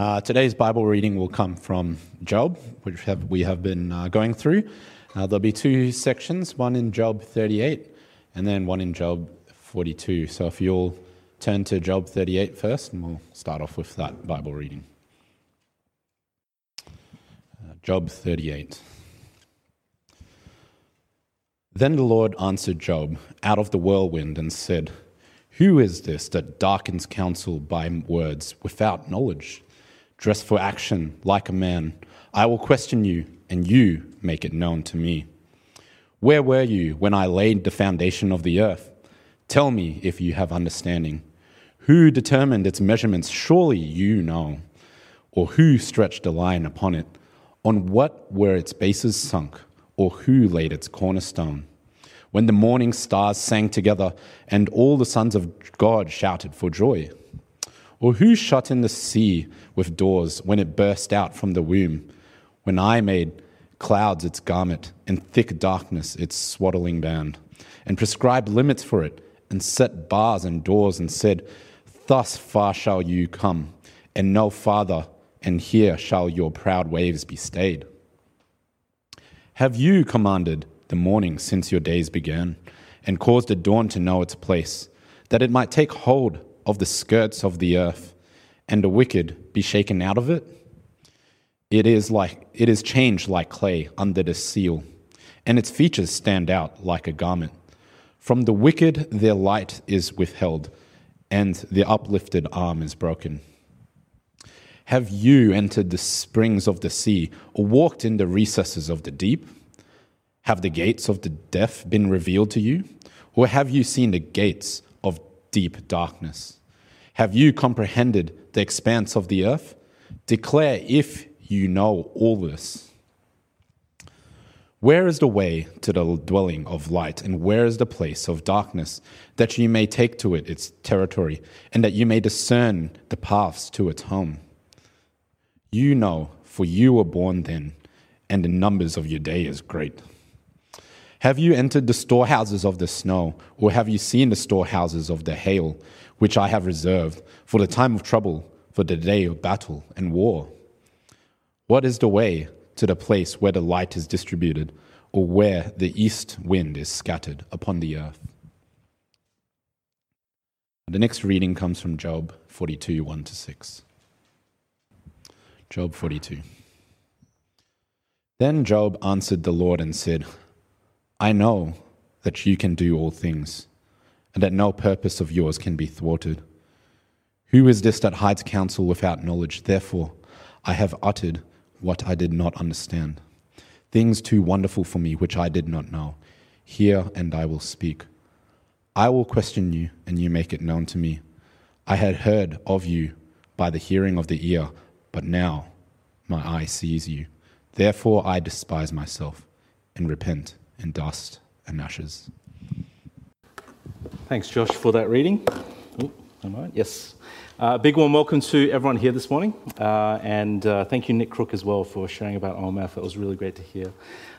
Uh, today's Bible reading will come from Job, which have, we have been uh, going through. Uh, there'll be two sections, one in Job 38 and then one in Job 42. So if you'll turn to Job 38 first, and we'll start off with that Bible reading. Uh, Job 38. Then the Lord answered Job out of the whirlwind and said, Who is this that darkens counsel by words without knowledge? Dressed for action like a man, I will question you, and you make it known to me. Where were you when I laid the foundation of the earth? Tell me if you have understanding. Who determined its measurements? Surely you know. Or who stretched a line upon it? On what were its bases sunk? Or who laid its cornerstone? When the morning stars sang together and all the sons of God shouted for joy? Or who shut in the sea with doors when it burst out from the womb? When I made clouds its garment, and thick darkness its swaddling band, and prescribed limits for it, and set bars and doors, and said, Thus far shall you come, and no farther, and here shall your proud waves be stayed. Have you commanded the morning since your days began, and caused the dawn to know its place, that it might take hold of the skirts of the earth, and the wicked be shaken out of it? It is like it is changed like clay under the seal, and its features stand out like a garment. From the wicked their light is withheld, and their uplifted arm is broken. Have you entered the springs of the sea, or walked in the recesses of the deep? Have the gates of the deaf been revealed to you? Or have you seen the gates of deep darkness? Have you comprehended the expanse of the earth? Declare if you know all this. Where is the way to the dwelling of light, and where is the place of darkness, that you may take to it its territory, and that you may discern the paths to its home? You know, for you were born then, and the numbers of your day is great. Have you entered the storehouses of the snow, or have you seen the storehouses of the hail, which I have reserved for the time of trouble, for the day of battle and war? What is the way to the place where the light is distributed, or where the east wind is scattered upon the earth? The next reading comes from Job 42 1 to 6. Job 42. Then Job answered the Lord and said, I know that you can do all things, and that no purpose of yours can be thwarted. Who is this that hides counsel without knowledge? Therefore, I have uttered what I did not understand, things too wonderful for me which I did not know. Hear, and I will speak. I will question you, and you make it known to me. I had heard of you by the hearing of the ear, but now my eye sees you. Therefore I despise myself and repent in dust and ashes. Thanks, Josh, for that reading. Oh, am I? Yes. Uh, big warm welcome to everyone here this morning. Uh, and uh, thank you, Nick Crook, as well, for sharing about OMF. It was really great to hear.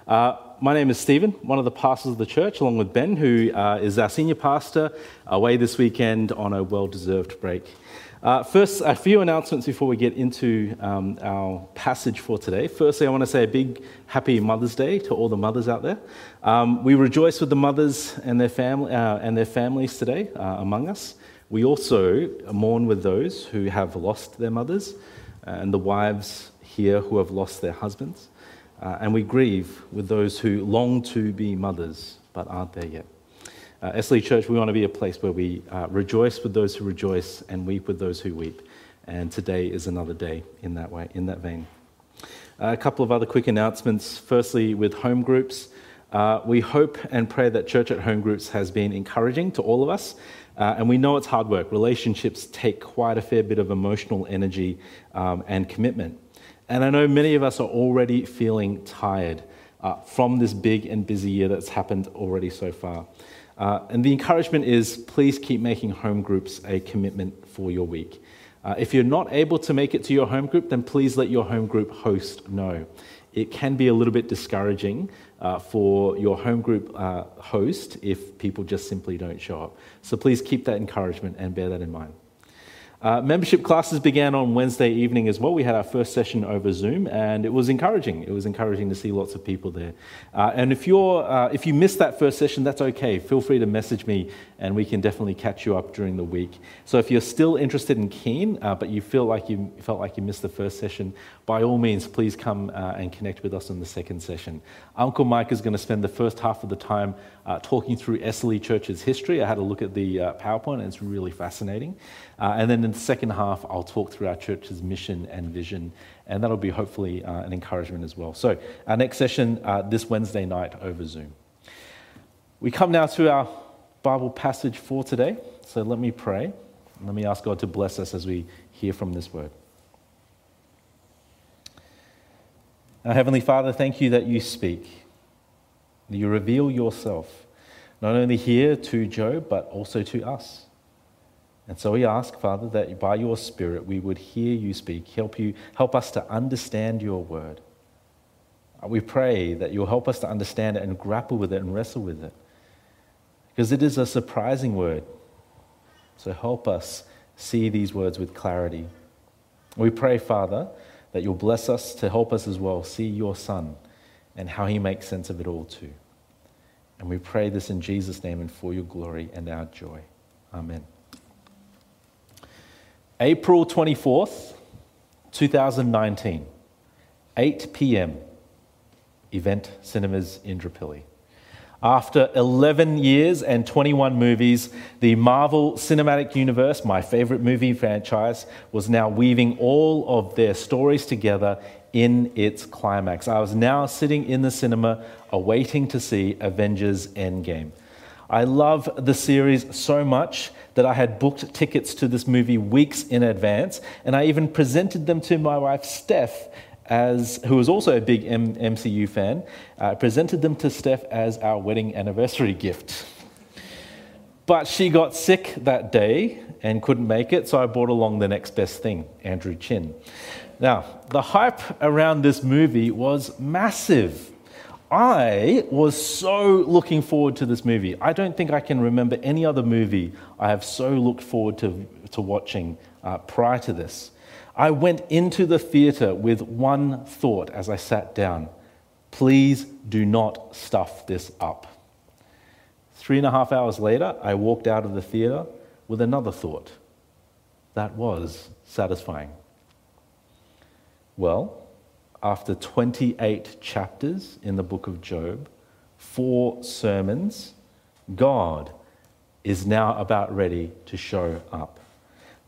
Uh, my name is Stephen, one of the pastors of the church, along with Ben, who uh, is our senior pastor, away this weekend on a well deserved break. Uh, first, a few announcements before we get into um, our passage for today. Firstly, I want to say a big happy Mother's Day to all the mothers out there. Um, we rejoice with the mothers and their, family, and their families today among us. We also mourn with those who have lost their mothers and the wives here who have lost their husbands. Uh, and we grieve with those who long to be mothers but aren't there yet. Uh, Church, we want to be a place where we uh, rejoice with those who rejoice and weep with those who weep. And today is another day in that way, in that vein. Uh, a couple of other quick announcements. Firstly, with home groups, uh, we hope and pray that Church at Home Groups has been encouraging to all of us uh, and we know it's hard work. Relationships take quite a fair bit of emotional energy um, and commitment. And I know many of us are already feeling tired uh, from this big and busy year that's happened already so far. Uh, and the encouragement is please keep making home groups a commitment for your week. Uh, if you're not able to make it to your home group, then please let your home group host know. It can be a little bit discouraging uh, for your home group uh, host if people just simply don't show up. So please keep that encouragement and bear that in mind. Uh, membership classes began on Wednesday evening as well. We had our first session over Zoom, and it was encouraging. It was encouraging to see lots of people there. Uh, and if, you're, uh, if you missed that first session, that's okay. Feel free to message me, and we can definitely catch you up during the week. So if you're still interested and keen, uh, but you feel like you felt like you missed the first session, by all means, please come uh, and connect with us in the second session. Uncle Mike is going to spend the first half of the time uh, talking through Essley Church's history. I had a look at the PowerPoint, and it's really fascinating. Uh, and then in the second half, I'll talk through our church's mission and vision, and that'll be hopefully uh, an encouragement as well. So, our next session uh, this Wednesday night over Zoom. We come now to our Bible passage for today. So, let me pray. Let me ask God to bless us as we hear from this word. Our Heavenly Father, thank you that you speak, that you reveal yourself, not only here to Job, but also to us. And so we ask, Father, that by your Spirit we would hear you speak, help, you, help us to understand your word. Uh, we pray that you'll help us to understand it and grapple with it and wrestle with it. Because it is a surprising word. So help us see these words with clarity. We pray, Father, that you'll bless us to help us as well see your Son and how he makes sense of it all too. And we pray this in Jesus' name and for your glory and our joy. Amen. April 24th, 2019, 8 p.m., Event Cinemas Indooroopilly. After 11 years and 21 movies, the Marvel Cinematic Universe, my favorite movie franchise, was now weaving all of their stories together in its climax. I was now sitting in the cinema awaiting to see Avengers Endgame. I love the series so much that I had booked tickets to this movie weeks in advance, and I even presented them to my wife, Steph, as, who was also a big M- MCU fan. I presented them to Steph as our wedding anniversary gift. But she got sick that day and couldn't make it, so I brought along the next best thing, Andrew Chin. Now, the hype around this movie was massive. I was so looking forward to this movie. I don't think I can remember any other movie I have so looked forward to, to watching uh, prior to this. I went into the theatre with one thought as I sat down please do not stuff this up. Three and a half hours later, I walked out of the theatre with another thought. That was satisfying. Well, after 28 chapters in the book of Job, four sermons, God is now about ready to show up.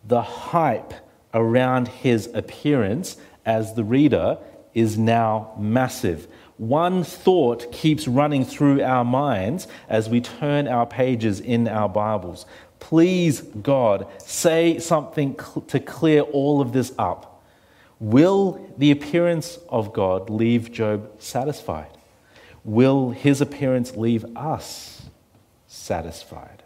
The hype around his appearance as the reader is now massive. One thought keeps running through our minds as we turn our pages in our Bibles. Please, God, say something to clear all of this up. Will the appearance of God leave Job satisfied? Will his appearance leave us satisfied?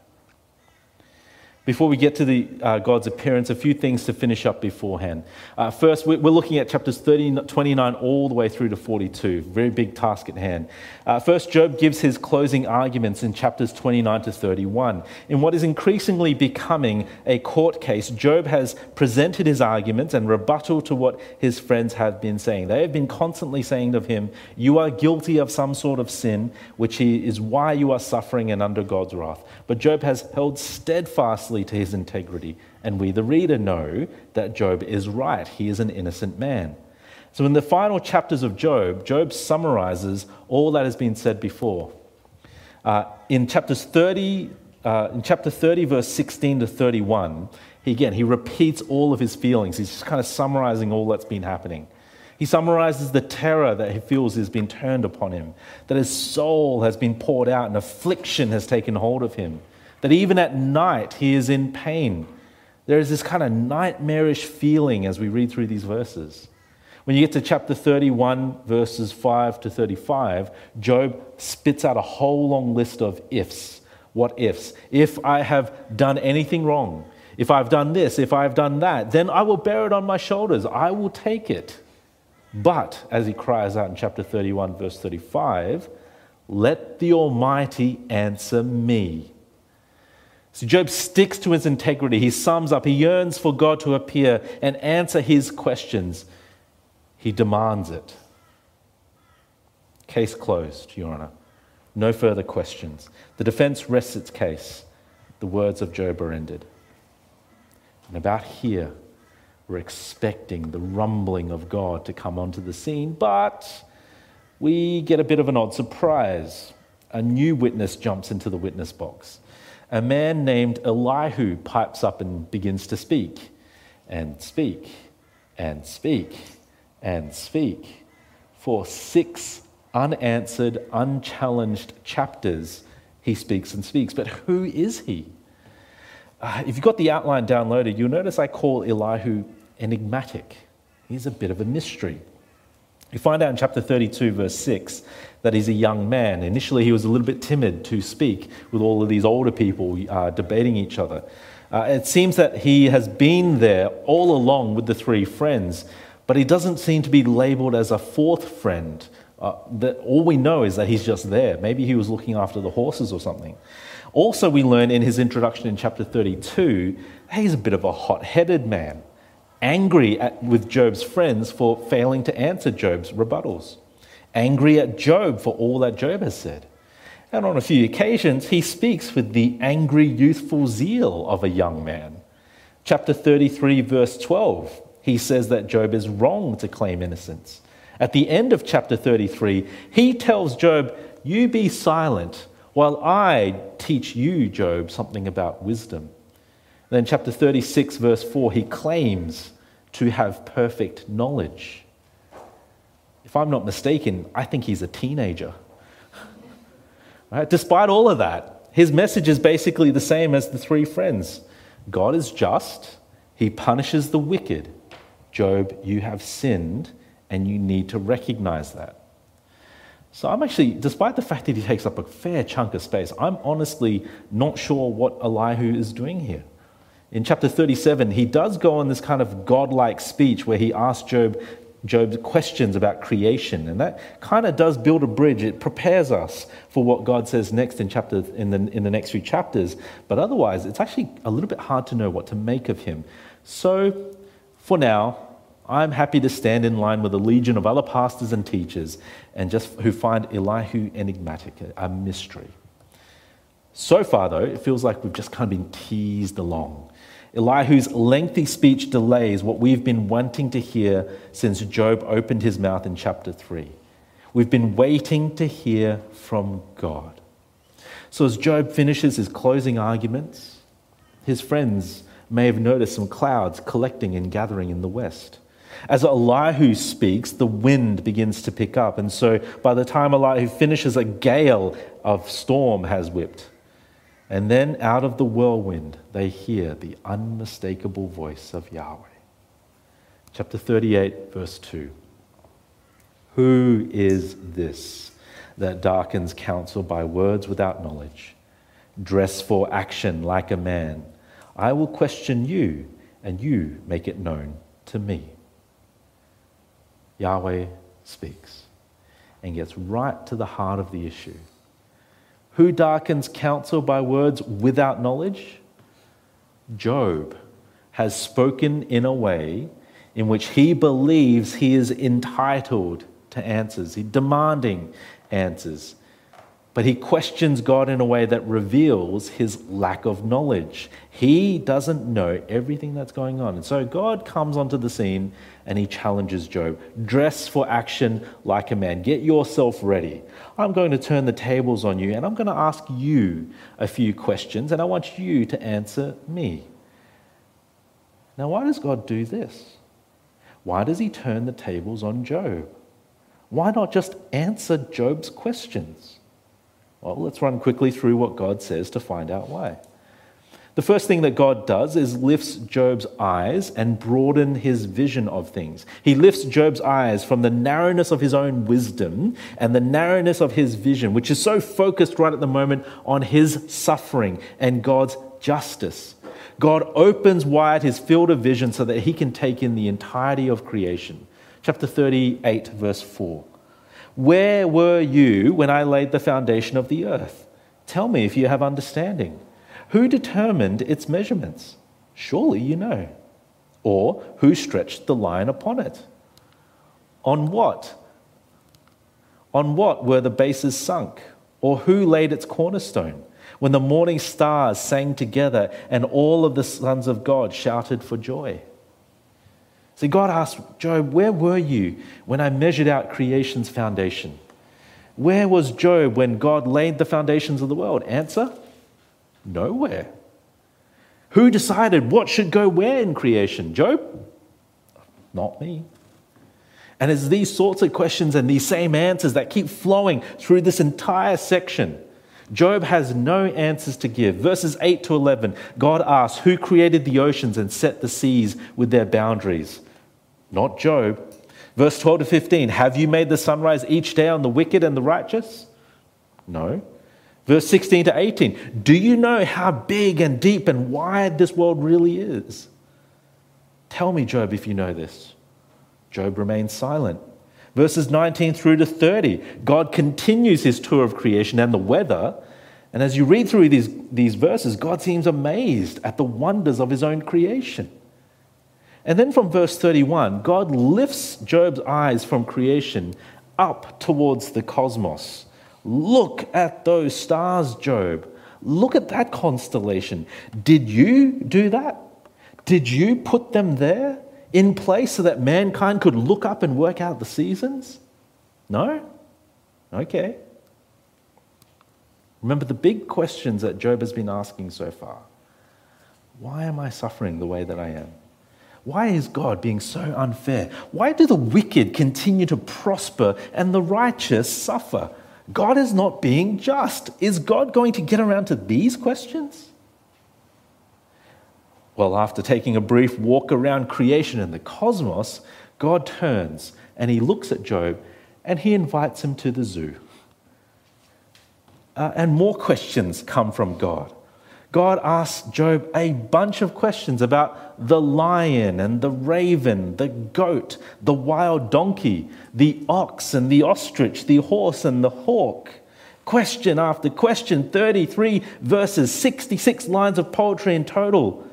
Before we get to the, uh, God's appearance, a few things to finish up beforehand. Uh, first, we're looking at chapters 30, 29 all the way through to 42. Very big task at hand. Uh, first, Job gives his closing arguments in chapters 29 to 31. In what is increasingly becoming a court case, Job has presented his arguments and rebuttal to what his friends have been saying. They have been constantly saying of him, You are guilty of some sort of sin, which is why you are suffering and under God's wrath. But Job has held steadfastly to his integrity. And we, the reader, know that Job is right. He is an innocent man. So, in the final chapters of Job, Job summarizes all that has been said before. Uh, in chapters 30, uh, in chapter 30, verse 16 to 31, he, again, he repeats all of his feelings. He's just kind of summarizing all that's been happening. He summarizes the terror that he feels has been turned upon him, that his soul has been poured out and affliction has taken hold of him that even at night he is in pain. There is this kind of nightmarish feeling as we read through these verses. When you get to chapter 31, verses 5 to 35, Job spits out a whole long list of ifs. What ifs? If I have done anything wrong, if I've done this, if I've done that, then I will bear it on my shoulders. I will take it. But, as he cries out in chapter 31, verse 35, let the Almighty answer me So Job sticks to his integrity. He sums up, he yearns for God to appear and answer his questions. He demands it. Case closed, Your Honor. No further questions. The defense rests its case. The words of Job are ended. And about here, we're expecting the rumbling of God to come onto the scene, but we get a bit of an odd surprise. A new witness jumps into the witness box. A man named Elihu pipes up and begins to speak, and speak, and speak, and speak for six unanswered, unchallenged chapters. He speaks and speaks. But who is he? Uh, if you've got the outline downloaded, you'll notice I call Elihu enigmatic. He's a bit of a mystery. You find out in chapter 32, verse 6, that he's a young man. Initially, he was a little bit timid to speak with all of these older people uh, debating each other. Uh, it seems that he has been there all along with the three friends, but he doesn't seem to be labeled as a fourth friend. Uh, that all we know is that he's just there. Maybe he was looking after the horses or something. Also, we learn in his introduction in chapter 32 he's a bit of a hot headed man angry at, with Job's friends for failing to answer Job's rebuttals, angry at Job for all that Job has said. And on a few occasions, he speaks with the angry, youthful zeal of a young man. Chapter 33, verse 12, he says that Job is wrong to claim innocence. At the end of chapter 33, he tells Job, You be silent while I teach you, Job, something about wisdom. Then, chapter 36, verse 4, he claims to have perfect knowledge. If I'm not mistaken, I think he's a teenager. right? Despite all of that, his message is basically the same as the three friends God is just, he punishes the wicked. Job, you have sinned, and you need to recognize that. So I'm actually, despite the fact that he takes up a fair chunk of space, I'm honestly not sure what Elihu is doing here. In chapter 37, he does go on this kind of godlike speech where he asks Job Job's questions about creation, and that kind of does build a bridge. It prepares us for what God says next in chapter in the in the next few chapters. But otherwise, it's actually a little bit hard to know what to make of him. So, for now, I'm happy to stand in line with a legion of other pastors and teachers, and just who find Elihu enigmatic, a mystery. So far, though, it feels like we've just kind of been teased along. Elihu's lengthy speech delays what we've been wanting to hear since Job opened his mouth in chapter 3. We've been waiting to hear from God. So, as Job finishes his closing arguments, his friends may have noticed some clouds collecting and gathering in the west. As Elihu speaks, the wind begins to pick up, and so by the time Elihu finishes, a gale of storm has whipped. And then out of the whirlwind, they hear the unmistakable voice of Yahweh. Chapter 38, verse 2. Who is this that darkens counsel by words without knowledge? Dress for action like a man. I will question you, and you make it known to me. Yahweh speaks and gets right to the heart of the issue. Who darkens counsel by words without knowledge? Job has spoken in a way in which he believes he is entitled to answers, he's demanding answers. But he questions God in a way that reveals his lack of knowledge. He doesn't know everything that's going on. And so God comes onto the scene and he challenges Job dress for action like a man, get yourself ready. I'm going to turn the tables on you and I'm going to ask you a few questions and I want you to answer me. Now, why does God do this? Why does he turn the tables on Job? Why not just answer Job's questions? Well, let's run quickly through what God says to find out why. The first thing that God does is lifts Job's eyes and broaden his vision of things. He lifts Job's eyes from the narrowness of his own wisdom and the narrowness of his vision, which is so focused right at the moment on his suffering and God's justice. God opens wide his field of vision so that he can take in the entirety of creation. Chapter 38, verse 4. Where were you when I laid the foundation of the earth? Tell me if you have understanding. Who determined its measurements? Surely you know. Or who stretched the line upon it? On what? On what were the bases sunk? Or who laid its cornerstone? When the morning stars sang together and all of the sons of God shouted for joy. See, God asked Job, Where were you when I measured out creation's foundation? Where was Job when God laid the foundations of the world? Answer Nowhere. Who decided what should go where in creation? Job? Not me. And it's these sorts of questions and these same answers that keep flowing through this entire section. Job has no answers to give. Verses 8 to 11, God asks, Who created the oceans and set the seas with their boundaries? Not Job. Verse 12 to 15, Have you made the sunrise each day on the wicked and the righteous? No. Verse 16 to 18, Do you know how big and deep and wide this world really is? Tell me, Job, if you know this. Job remains silent. Verses 19 through to 30, God continues his tour of creation and the weather. And as you read through these, these verses, God seems amazed at the wonders of his own creation. And then from verse 31, God lifts Job's eyes from creation up towards the cosmos. Look at those stars, Job. Look at that constellation. Did you do that? Did you put them there in place so that mankind could look up and work out the seasons? No? Okay. Remember the big questions that Job has been asking so far. Why am I suffering the way that I am? Why is God being so unfair? Why do the wicked continue to prosper and the righteous suffer? God is not being just. Is God going to get around to these questions? Well, after taking a brief walk around creation and the cosmos, God turns and he looks at Job and he invites him to the zoo. Uh, and more questions come from God. God asks Job a bunch of questions about the lion and the raven, the goat, the wild donkey, the ox and the ostrich, the horse and the hawk. Question after question, 33 verses, 66 lines of poetry in total.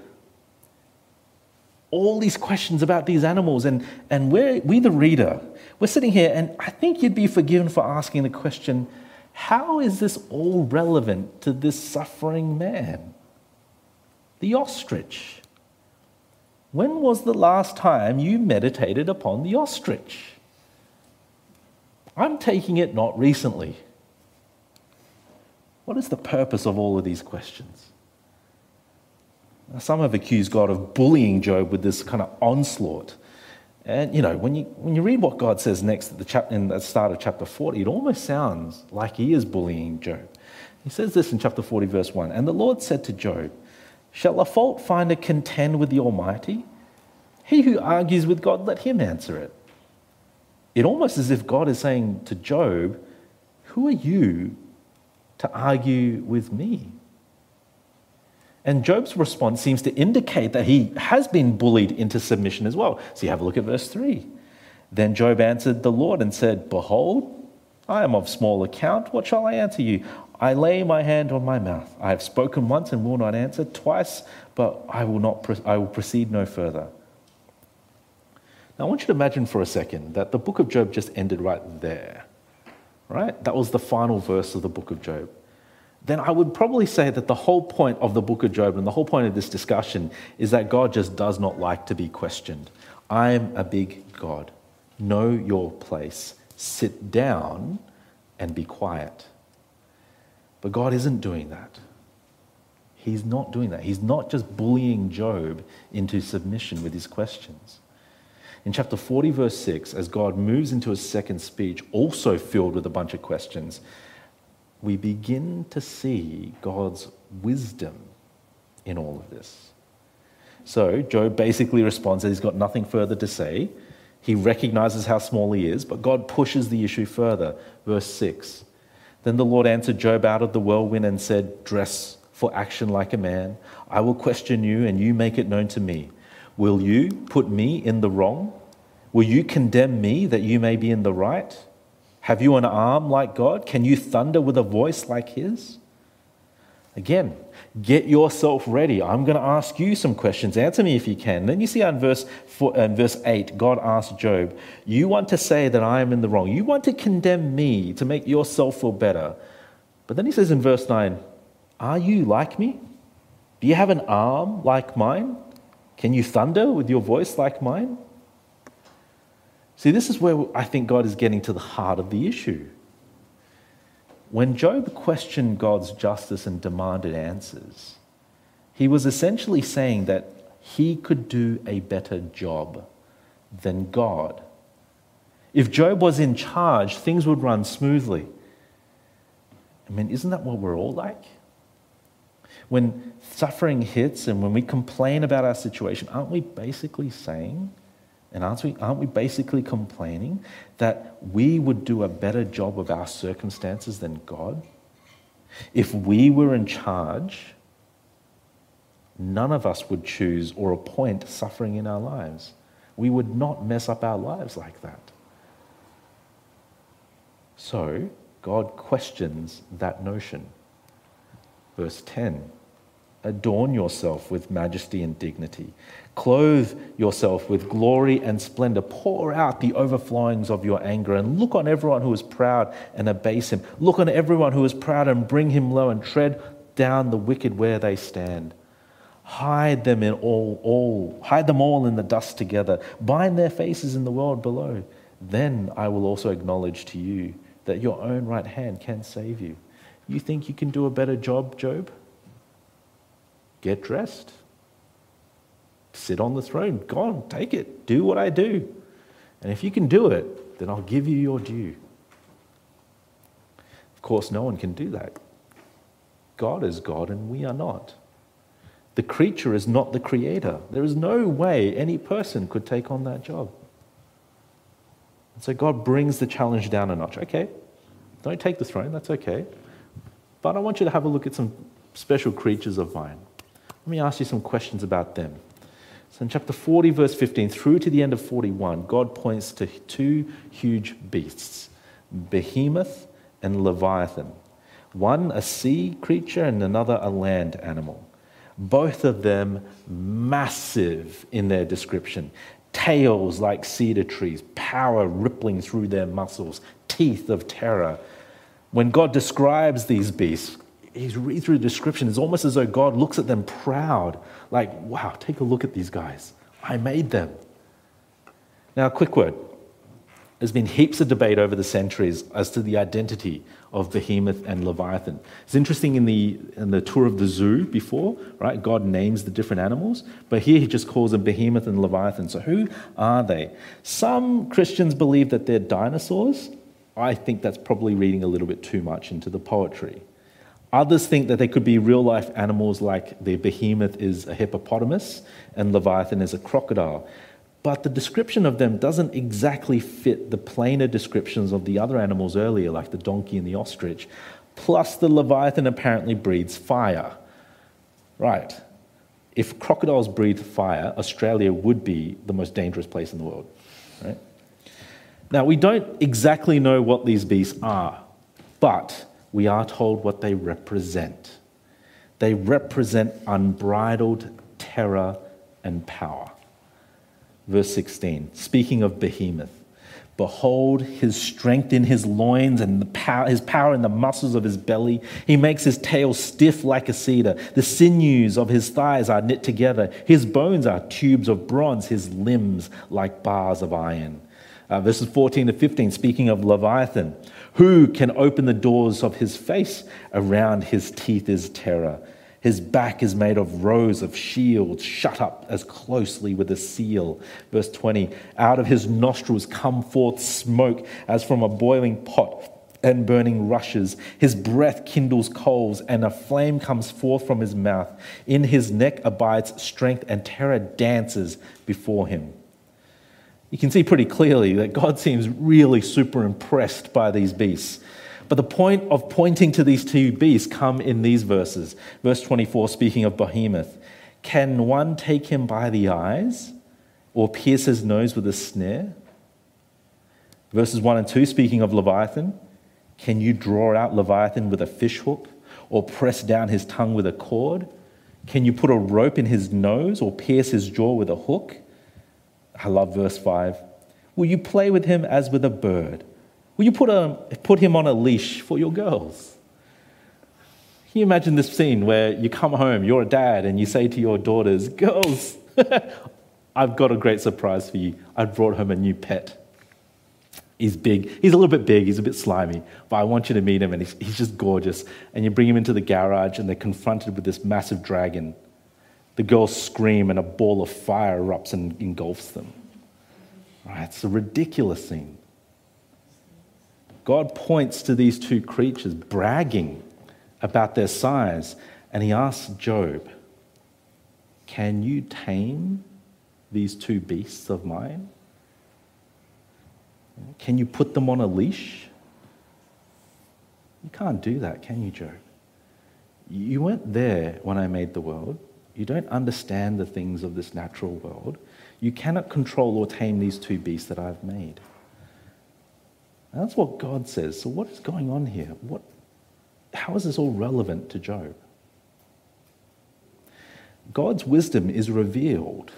All these questions about these animals, and, and we're, we, the reader, we're sitting here, and I think you'd be forgiven for asking the question how is this all relevant to this suffering man? The ostrich. When was the last time you meditated upon the ostrich? I'm taking it not recently. What is the purpose of all of these questions? Now, some have accused God of bullying Job with this kind of onslaught. And you know, when you, when you read what God says next at the chap- in the start of chapter 40, it almost sounds like he is bullying Job. He says this in chapter 40, verse 1 And the Lord said to Job, Shall a fault finder contend with the Almighty? He who argues with God, let him answer it. It almost as if God is saying to Job, Who are you to argue with me? And Job's response seems to indicate that he has been bullied into submission as well. So you have a look at verse 3. Then Job answered the Lord and said, Behold, I am of small account. What shall I answer you? I lay my hand on my mouth. I have spoken once and will not answer, twice, but I will, not, I will proceed no further. Now, I want you to imagine for a second that the book of Job just ended right there, right? That was the final verse of the book of Job then I would probably say that the whole point of the book of Job and the whole point of this discussion is that God just does not like to be questioned. I am a big God. Know your place. Sit down and be quiet. But God isn't doing that. He's not doing that. He's not just bullying Job into submission with his questions. In chapter 40, verse 6, as God moves into his second speech, also filled with a bunch of questions, we begin to see God's wisdom in all of this. So Job basically responds that he's got nothing further to say. He recognizes how small he is, but God pushes the issue further. Verse 6 Then the Lord answered Job out of the whirlwind and said, Dress for action like a man. I will question you, and you make it known to me. Will you put me in the wrong? Will you condemn me that you may be in the right? Have you an arm like God? Can you thunder with a voice like his? Again, get yourself ready. I'm going to ask you some questions. Answer me if you can. Then you see on verse, four, verse 8, God asked Job, You want to say that I am in the wrong. You want to condemn me to make yourself feel better. But then he says in verse 9, Are you like me? Do you have an arm like mine? Can you thunder with your voice like mine? See, this is where I think God is getting to the heart of the issue. When Job questioned God's justice and demanded answers, he was essentially saying that he could do a better job than God. If Job was in charge, things would run smoothly. I mean, isn't that what we're all like? When suffering hits and when we complain about our situation, aren't we basically saying, and aren't we, aren't we basically complaining that we would do a better job of our circumstances than God? If we were in charge, none of us would choose or appoint suffering in our lives. We would not mess up our lives like that. So, God questions that notion. Verse 10 Adorn yourself with majesty and dignity. Clothe yourself with glory and splendor. Pour out the overflowings of your anger and look on everyone who is proud and abase him. Look on everyone who is proud and bring him low and tread down the wicked where they stand. Hide them in all, all, hide them all in the dust together. Bind their faces in the world below. Then I will also acknowledge to you that your own right hand can save you. You think you can do a better job, Job? Get dressed. Sit on the throne. Go on, take it. Do what I do. And if you can do it, then I'll give you your due. Of course, no one can do that. God is God and we are not. The creature is not the creator. There is no way any person could take on that job. And so God brings the challenge down a notch. Okay, don't take the throne, that's okay. But I want you to have a look at some special creatures of mine. Let me ask you some questions about them. So, in chapter 40, verse 15, through to the end of 41, God points to two huge beasts Behemoth and Leviathan. One a sea creature and another a land animal. Both of them massive in their description. Tails like cedar trees, power rippling through their muscles, teeth of terror. When God describes these beasts, he's read through the description. It's almost as though God looks at them proud, like, wow, take a look at these guys. I made them. Now, a quick word. There's been heaps of debate over the centuries as to the identity of Behemoth and Leviathan. It's interesting in the, in the tour of the zoo before, right? God names the different animals, but here he just calls them Behemoth and Leviathan. So who are they? Some Christians believe that they're dinosaurs. I think that's probably reading a little bit too much into the poetry. Others think that they could be real life animals like the behemoth is a hippopotamus and Leviathan is a crocodile. But the description of them doesn't exactly fit the plainer descriptions of the other animals earlier, like the donkey and the ostrich. Plus, the Leviathan apparently breathes fire. Right. If crocodiles breathe fire, Australia would be the most dangerous place in the world. Right? Now, we don't exactly know what these beasts are, but we are told what they represent. They represent unbridled terror and power. Verse 16, speaking of Behemoth, behold his strength in his loins and the power, his power in the muscles of his belly. He makes his tail stiff like a cedar. The sinews of his thighs are knit together. His bones are tubes of bronze, his limbs like bars of iron. Uh, verses 14 to 15, speaking of Leviathan, who can open the doors of his face? Around his teeth is terror. His back is made of rows of shields, shut up as closely with a seal. Verse 20 Out of his nostrils come forth smoke as from a boiling pot and burning rushes. His breath kindles coals, and a flame comes forth from his mouth. In his neck abides strength, and terror dances before him you can see pretty clearly that God seems really super impressed by these beasts. But the point of pointing to these two beasts come in these verses. Verse 24, speaking of Behemoth, can one take him by the eyes or pierce his nose with a snare? Verses 1 and 2, speaking of Leviathan, can you draw out Leviathan with a fishhook or press down his tongue with a cord? Can you put a rope in his nose or pierce his jaw with a hook? I love verse 5. Will you play with him as with a bird? Will you put, a, put him on a leash for your girls? Can you imagine this scene where you come home, you're a dad, and you say to your daughters, Girls, I've got a great surprise for you. I've brought home a new pet. He's big. He's a little bit big. He's a bit slimy. But I want you to meet him, and he's, he's just gorgeous. And you bring him into the garage, and they're confronted with this massive dragon. The girls scream, and a ball of fire erupts and engulfs them. Right? It's a ridiculous scene. God points to these two creatures bragging about their size, and he asks Job, Can you tame these two beasts of mine? Can you put them on a leash? You can't do that, can you, Job? You weren't there when I made the world. You don't understand the things of this natural world. You cannot control or tame these two beasts that I've made. And that's what God says. So, what is going on here? What, how is this all relevant to Job? God's wisdom is revealed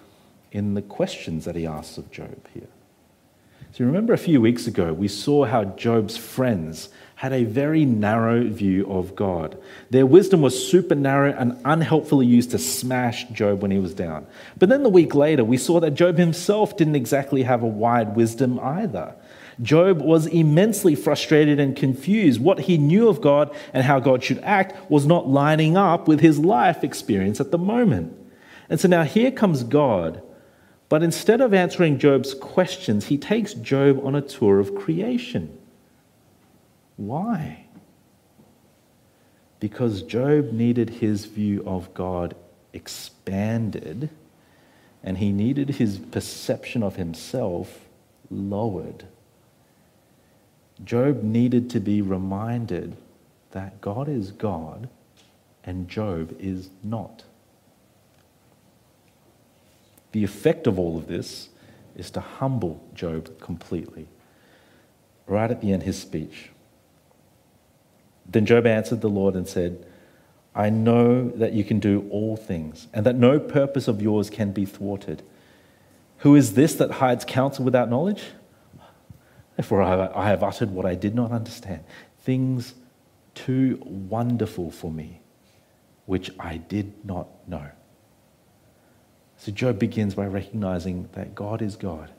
in the questions that he asks of Job here. So, remember a few weeks ago, we saw how Job's friends had a very narrow view of God. Their wisdom was super narrow and unhelpfully used to smash Job when he was down. But then the week later, we saw that Job himself didn't exactly have a wide wisdom either. Job was immensely frustrated and confused. What he knew of God and how God should act was not lining up with his life experience at the moment. And so now here comes God, but instead of answering Job's questions, he takes Job on a tour of creation. Why? Because Job needed his view of God expanded and he needed his perception of himself lowered. Job needed to be reminded that God is God and Job is not. The effect of all of this is to humble Job completely. Right at the end, of his speech. Then Job answered the Lord and said, I know that you can do all things, and that no purpose of yours can be thwarted. Who is this that hides counsel without knowledge? Therefore, I have uttered what I did not understand, things too wonderful for me, which I did not know. So, Job begins by recognizing that God is God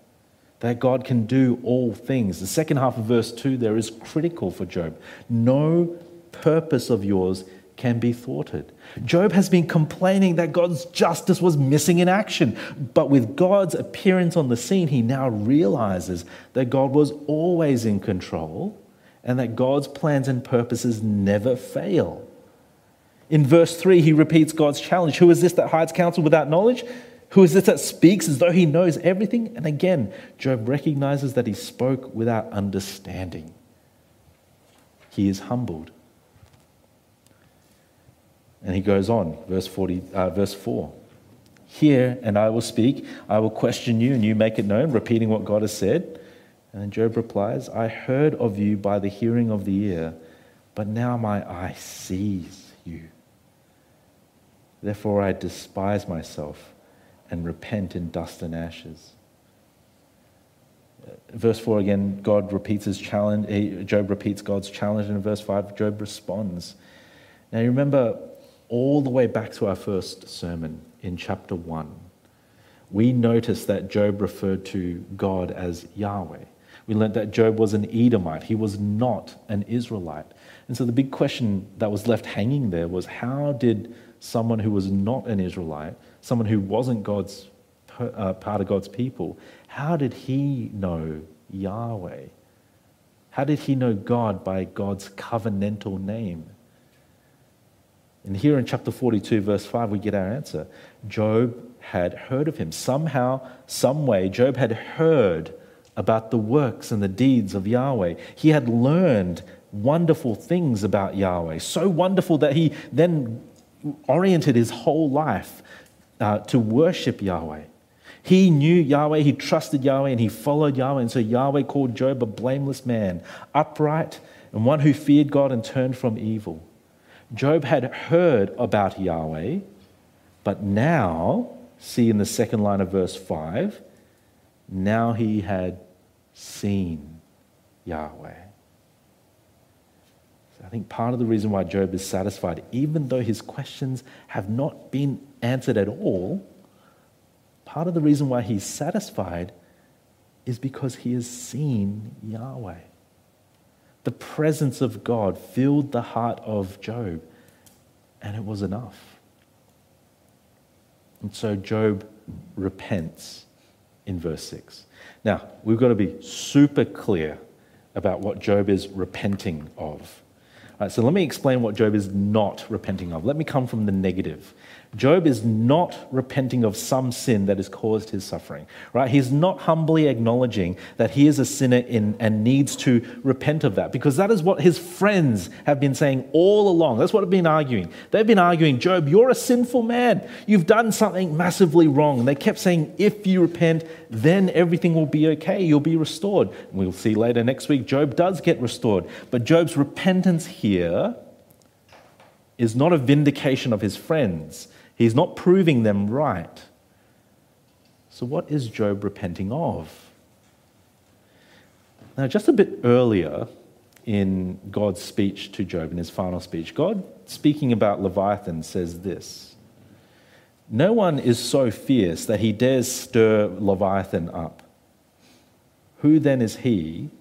that God can do all things. The second half of verse 2 there is critical for Job. No purpose of yours can be thwarted. Job has been complaining that God's justice was missing in action, but with God's appearance on the scene, he now realizes that God was always in control and that God's plans and purposes never fail. In verse 3, he repeats God's challenge Who is this that hides counsel without knowledge? Who is this that speaks as though he knows everything? And again, Job recognizes that he spoke without understanding. He is humbled. And he goes on, verse, 40, uh, verse 4. Hear, and I will speak. I will question you, and you make it known, repeating what God has said. And then Job replies, I heard of you by the hearing of the ear, but now my eye sees you. Therefore I despise myself and repent in dust and ashes. Verse 4 again, God repeats his challenge. Eh, Job repeats God's challenge. And in verse 5, Job responds. Now, you remember all the way back to our first sermon in chapter 1, we noticed that Job referred to God as Yahweh. We learned that Job was an Edomite, he was not an Israelite. And so the big question that was left hanging there was how did someone who was not an Israelite someone who wasn't God's uh, part of God's people, how did he know Yahweh? How did he know God by God's covenantal name? And here in chapter 42, verse 5, we get our answer. Job had heard of him. Somehow, some way, Job had heard about the works and the deeds of Yahweh. He had learned wonderful things about Yahweh, so wonderful that he then oriented his whole life uh, to worship Yahweh. He knew Yahweh, he trusted Yahweh, and he followed Yahweh. And so Yahweh called Job a blameless man, upright, and one who feared God and turned from evil. Job had heard about Yahweh, but now, see in the second line of verse 5, now he had seen Yahweh. I think part of the reason why Job is satisfied, even though his questions have not been answered at all, part of the reason why he's satisfied is because he has seen Yahweh. The presence of God filled the heart of Job, and it was enough. And so Job repents in verse 6. Now, we've got to be super clear about what Job is repenting of. Right, so let me explain what Job is not repenting of. Let me come from the negative. Job is not repenting of some sin that has caused his suffering, right? He's not humbly acknowledging that he is a sinner in, and needs to repent of that because that is what his friends have been saying all along. That's what they've been arguing. They've been arguing, Job, you're a sinful man. You've done something massively wrong. And they kept saying, if you repent, then everything will be okay. You'll be restored. And we'll see later next week, Job does get restored. But Job's repentance here is not a vindication of his friends He's not proving them right. So, what is Job repenting of? Now, just a bit earlier in God's speech to Job, in his final speech, God, speaking about Leviathan, says this No one is so fierce that he dares stir Leviathan up. Who then is he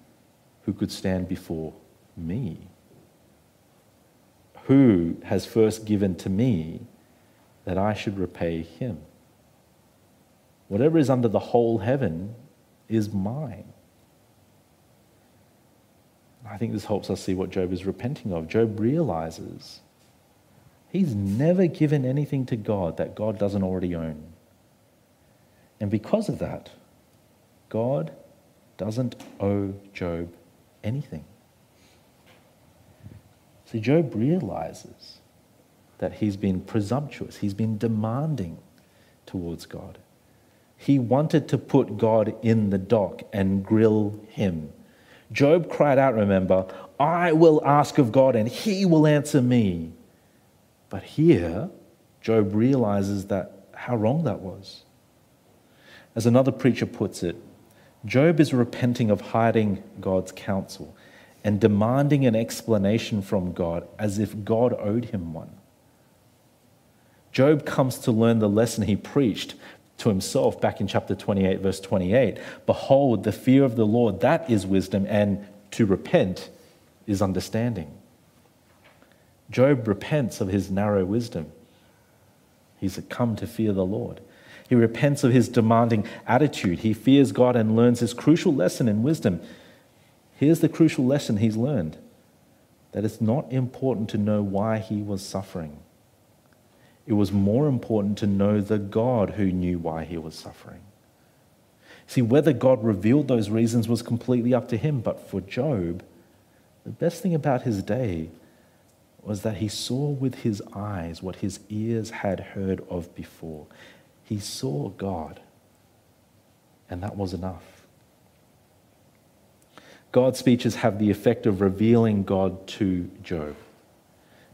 who could stand before me? Who has first given to me that I should repay him. Whatever is under the whole heaven is mine. I think this helps us see what Job is repenting of. Job realizes he's never given anything to God that God doesn't already own. And because of that, God doesn't owe Job anything. See, Job realizes that he's been presumptuous, he's been demanding towards God. He wanted to put God in the dock and grill him. Job cried out, remember, I will ask of God and he will answer me. But here, Job realizes that how wrong that was. As another preacher puts it, Job is repenting of hiding God's counsel and demanding an explanation from God as if God owed him one. Job comes to learn the lesson he preached to himself back in chapter 28, verse 28. Behold, the fear of the Lord, that is wisdom, and to repent is understanding. Job repents of his narrow wisdom. He's come to fear the Lord. He repents of his demanding attitude. He fears God and learns his crucial lesson in wisdom. Here's the crucial lesson he's learned that it's not important to know why he was suffering. It was more important to know the God who knew why he was suffering. See, whether God revealed those reasons was completely up to him, but for Job, the best thing about his day was that he saw with his eyes what his ears had heard of before. He saw God, and that was enough. God's speeches have the effect of revealing God to Job.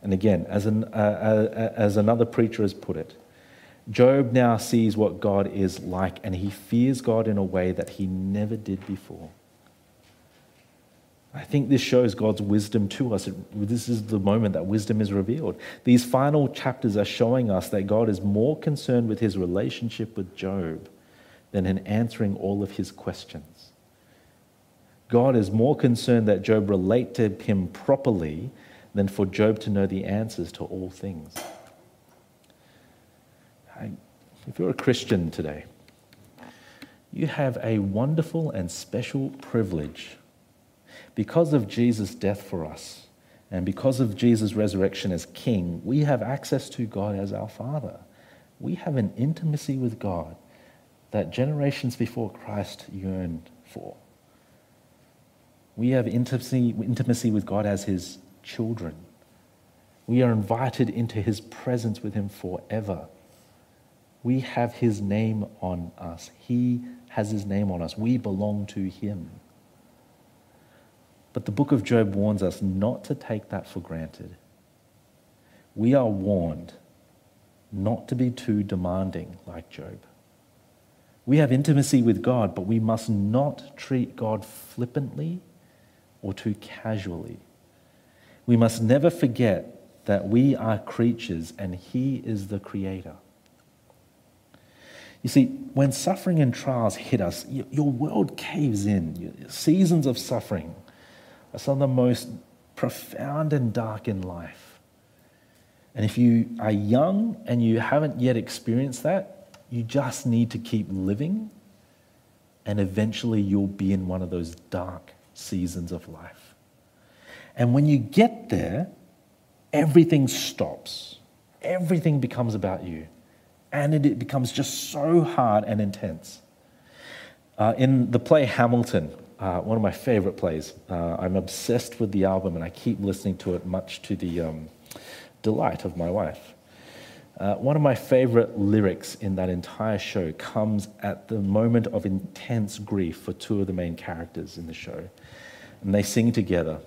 And again, as, an, uh, uh, as another preacher has put it, Job now sees what God is like and he fears God in a way that he never did before. I think this shows God's wisdom to us. This is the moment that wisdom is revealed. These final chapters are showing us that God is more concerned with his relationship with Job than in answering all of his questions. God is more concerned that Job relate to him properly than for Job to know the answers to all things. If you're a Christian today, you have a wonderful and special privilege. Because of Jesus' death for us and because of Jesus' resurrection as King, we have access to God as our Father. We have an intimacy with God that generations before Christ yearned for. We have intimacy, intimacy with God as His children. We are invited into his presence with him forever. We have his name on us. He has his name on us. We belong to him. But the book of Job warns us not to take that for granted. we are warned not to be too demanding like Job. We have intimacy with God, but we must not treat God flippantly or too casually. We must never forget that we are creatures and He is the Creator. You see, when suffering and trials hit us, your world caves in. Seasons of suffering are some of the most profound and dark in life. And if you are young and you haven't yet experienced that, you just need to keep living, and eventually you'll be in one of those dark seasons of life. And when you get there, everything stops. Everything becomes about you. And it becomes just so hard and intense. Uh, in the play Hamilton, uh, one of my favorite plays, uh, I'm obsessed with the album and I keep listening to it, much to the um, delight of my wife. Uh, one of my favorite lyrics in that entire show comes at the moment of intense grief for two of the main characters in the show. And they sing together.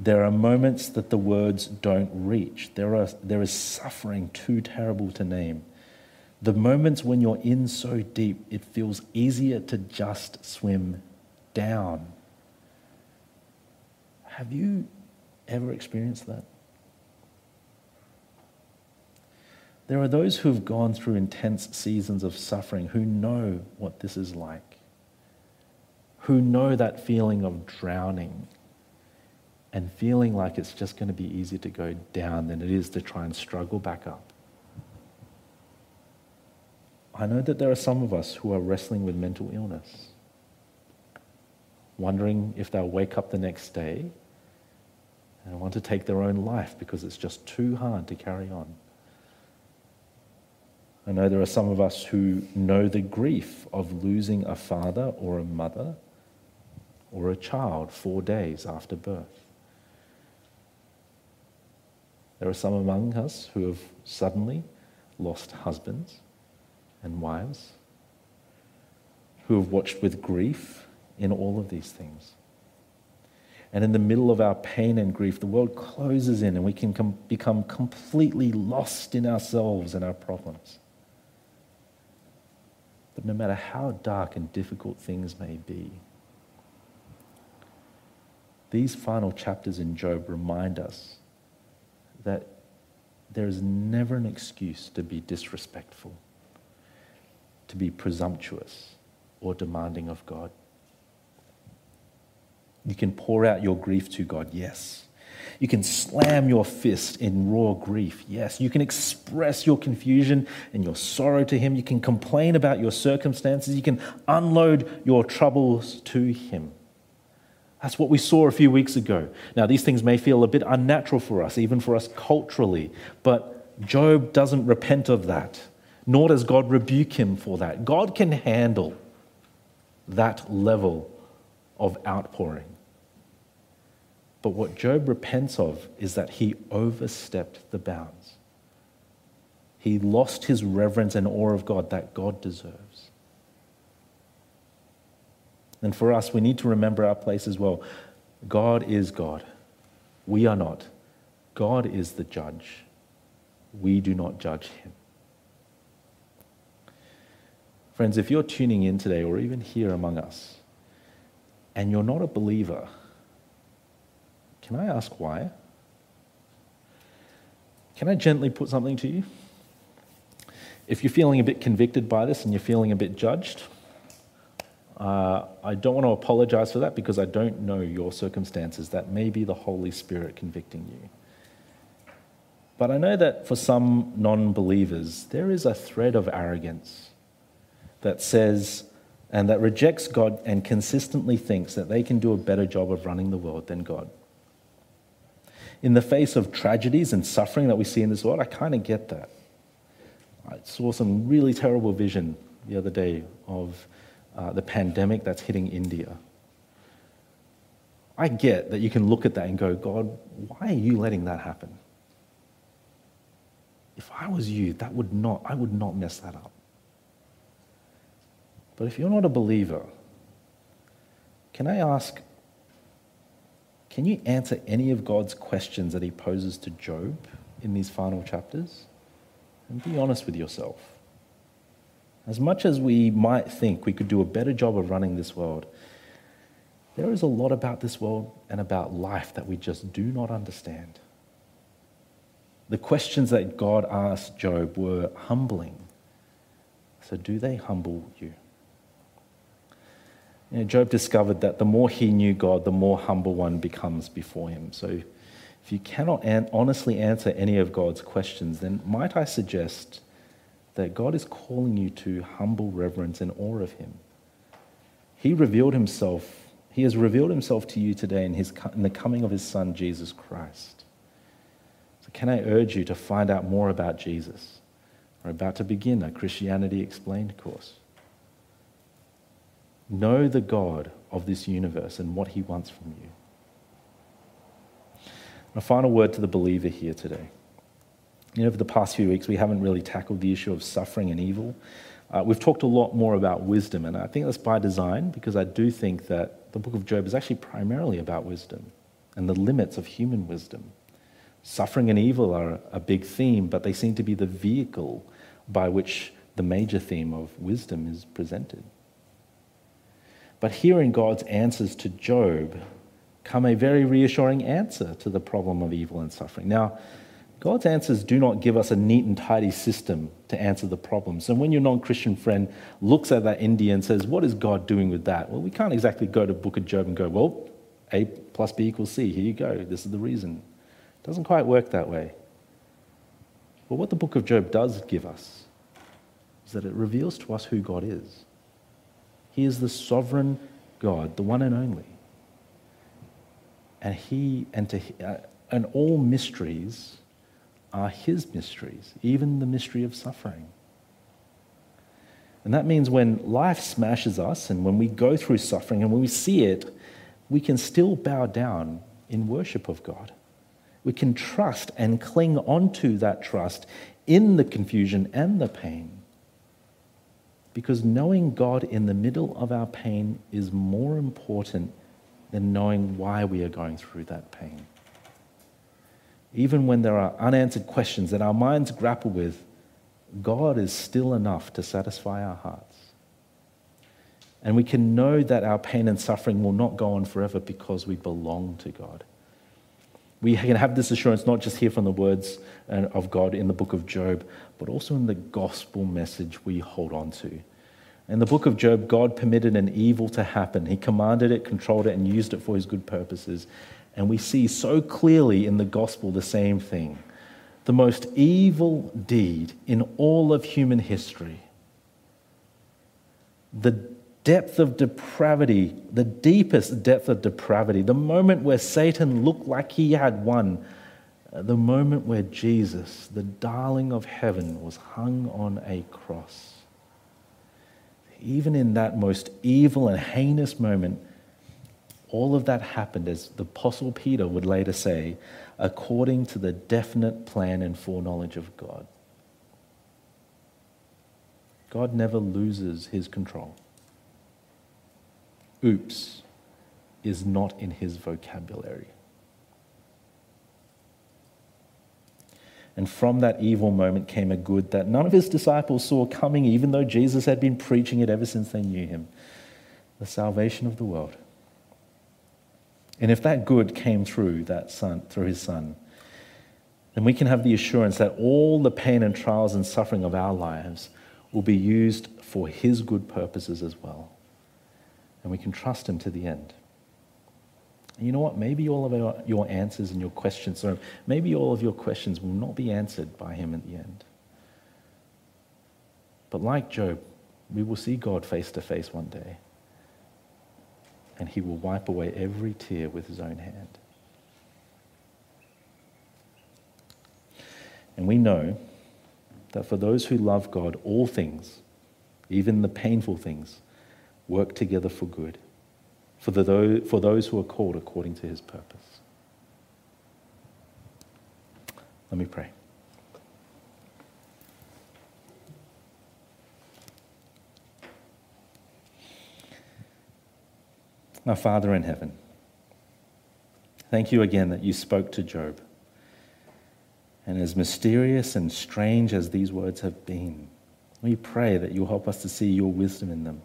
There are moments that the words don't reach. There, are, there is suffering too terrible to name. The moments when you're in so deep, it feels easier to just swim down. Have you ever experienced that? There are those who have gone through intense seasons of suffering who know what this is like, who know that feeling of drowning and feeling like it's just going to be easier to go down than it is to try and struggle back up. I know that there are some of us who are wrestling with mental illness, wondering if they'll wake up the next day and want to take their own life because it's just too hard to carry on. I know there are some of us who know the grief of losing a father or a mother or a child four days after birth. There are some among us who have suddenly lost husbands and wives, who have watched with grief in all of these things. And in the middle of our pain and grief, the world closes in and we can com- become completely lost in ourselves and our problems. But no matter how dark and difficult things may be, these final chapters in Job remind us that there is never an excuse to be disrespectful, to be presumptuous, or demanding of God. You can pour out your grief to God, yes. You can slam your fist in raw grief. Yes. You can express your confusion and your sorrow to Him. You can complain about your circumstances. You can unload your troubles to Him. That's what we saw a few weeks ago. Now, these things may feel a bit unnatural for us, even for us culturally, but Job doesn't repent of that, nor does God rebuke him for that. God can handle that level of outpouring. But what Job repents of is that he overstepped the bounds. He lost his reverence and awe of God that God deserves. And for us, we need to remember our place as well. God is God. We are not. God is the judge. We do not judge him. Friends, if you're tuning in today or even here among us and you're not a believer, can I ask why? Can I gently put something to you? If you're feeling a bit convicted by this and you're feeling a bit judged, uh, I don't want to apologize for that because I don't know your circumstances. That may be the Holy Spirit convicting you. But I know that for some non believers, there is a thread of arrogance that says and that rejects God and consistently thinks that they can do a better job of running the world than God in the face of tragedies and suffering that we see in this world, I kind of get that. I saw some really terrible vision the other day of uh, the pandemic that's hitting India. I get that you can look at that and go, God, why are you letting that happen? If I was you, that would not, I would not mess that up. But if you're not a believer, can I ask, can you answer any of God's questions that he poses to Job in these final chapters? And be honest with yourself. As much as we might think we could do a better job of running this world, there is a lot about this world and about life that we just do not understand. The questions that God asked Job were humbling. So, do they humble you? you know, Job discovered that the more he knew God, the more humble one becomes before him. So, if you cannot an- honestly answer any of God's questions, then might I suggest that God is calling you to humble reverence and awe of Him? He revealed Himself, He has revealed Himself to you today in, his, in the coming of His Son, Jesus Christ. So, can I urge you to find out more about Jesus? We're about to begin a Christianity Explained course. Know the God of this universe and what He wants from you. A final word to the believer here today. You know, over the past few weeks, we haven't really tackled the issue of suffering and evil. Uh, we've talked a lot more about wisdom, and I think that's by design because I do think that the book of Job is actually primarily about wisdom and the limits of human wisdom. Suffering and evil are a big theme, but they seem to be the vehicle by which the major theme of wisdom is presented. But here in God's answers to Job come a very reassuring answer to the problem of evil and suffering. Now, God's answers do not give us a neat and tidy system to answer the problems. And when your non Christian friend looks at that India and says, What is God doing with that? Well, we can't exactly go to Book of Job and go, Well, A plus B equals C. Here you go. This is the reason. It doesn't quite work that way. But what the book of Job does give us is that it reveals to us who God is. He is the sovereign God, the one and only and he and to uh, and all mysteries are his mysteries, even the mystery of suffering. And that means when life smashes us and when we go through suffering and when we see it, we can still bow down in worship of God. We can trust and cling onto that trust in the confusion and the pain. Because knowing God in the middle of our pain is more important than knowing why we are going through that pain. Even when there are unanswered questions that our minds grapple with, God is still enough to satisfy our hearts. And we can know that our pain and suffering will not go on forever because we belong to God. We can have this assurance not just here from the words uh, of God in the book of Job, but also in the gospel message we hold on to. In the book of Job, God permitted an evil to happen. He commanded it, controlled it, and used it for his good purposes. And we see so clearly in the gospel the same thing. The most evil deed in all of human history. The depth of depravity, the deepest depth of depravity, the moment where Satan looked like he had won, uh, the moment where Jesus, the darling of heaven, was hung on a cross even in that most evil and heinous moment, all of that happened, as the Apostle Peter would later say, according to the definite plan and foreknowledge of God. God never loses his control. Oops is not in his vocabulary. And from that evil moment came a good that none of his disciples saw coming, even though Jesus had been preaching it ever since they knew him the salvation of the world. And if that good came through that son, through his son, then we can have the assurance that all the pain and trials and suffering of our lives will be used for his good purposes as well. And we can trust him to the end. And you know what? Maybe all of our, your answers and your questions, or maybe all of your questions will not be answered by him at the end. But like Job, we will see God face to face one day. And he will wipe away every tear with his own hand. And we know that for those who love God, all things, even the painful things, work together for good for, the, for those who are called according to his purpose. Let me pray. Our Father in heaven, thank you again that you spoke to Job. And as mysterious and strange as these words have been, we pray that you'll help us to see your wisdom in them.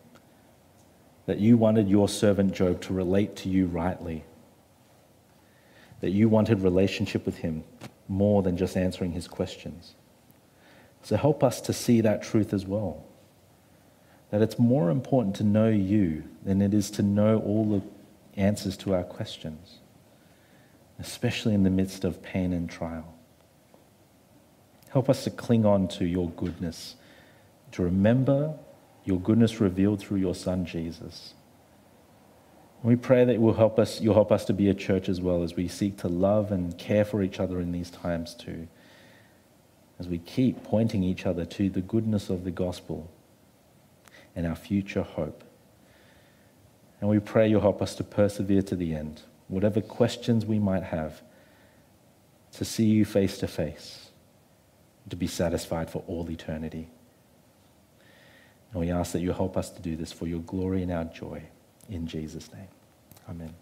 That you wanted your servant Job to relate to you rightly. That you wanted relationship with him more than just answering his questions. So help us to see that truth as well. That it's more important to know you than it is to know all the answers to our questions, especially in the midst of pain and trial. Help us to cling on to your goodness, to remember your goodness revealed through your Son, Jesus. We pray that will help us, you'll help us to be a church as well as we seek to love and care for each other in these times too. As we keep pointing each other to the goodness of the gospel and our future hope. And we pray you'll help us to persevere to the end, whatever questions we might have, to see you face to face to be satisfied for all eternity. And we ask that you help us to do this for your glory and our joy. In Jesus' name. Amen.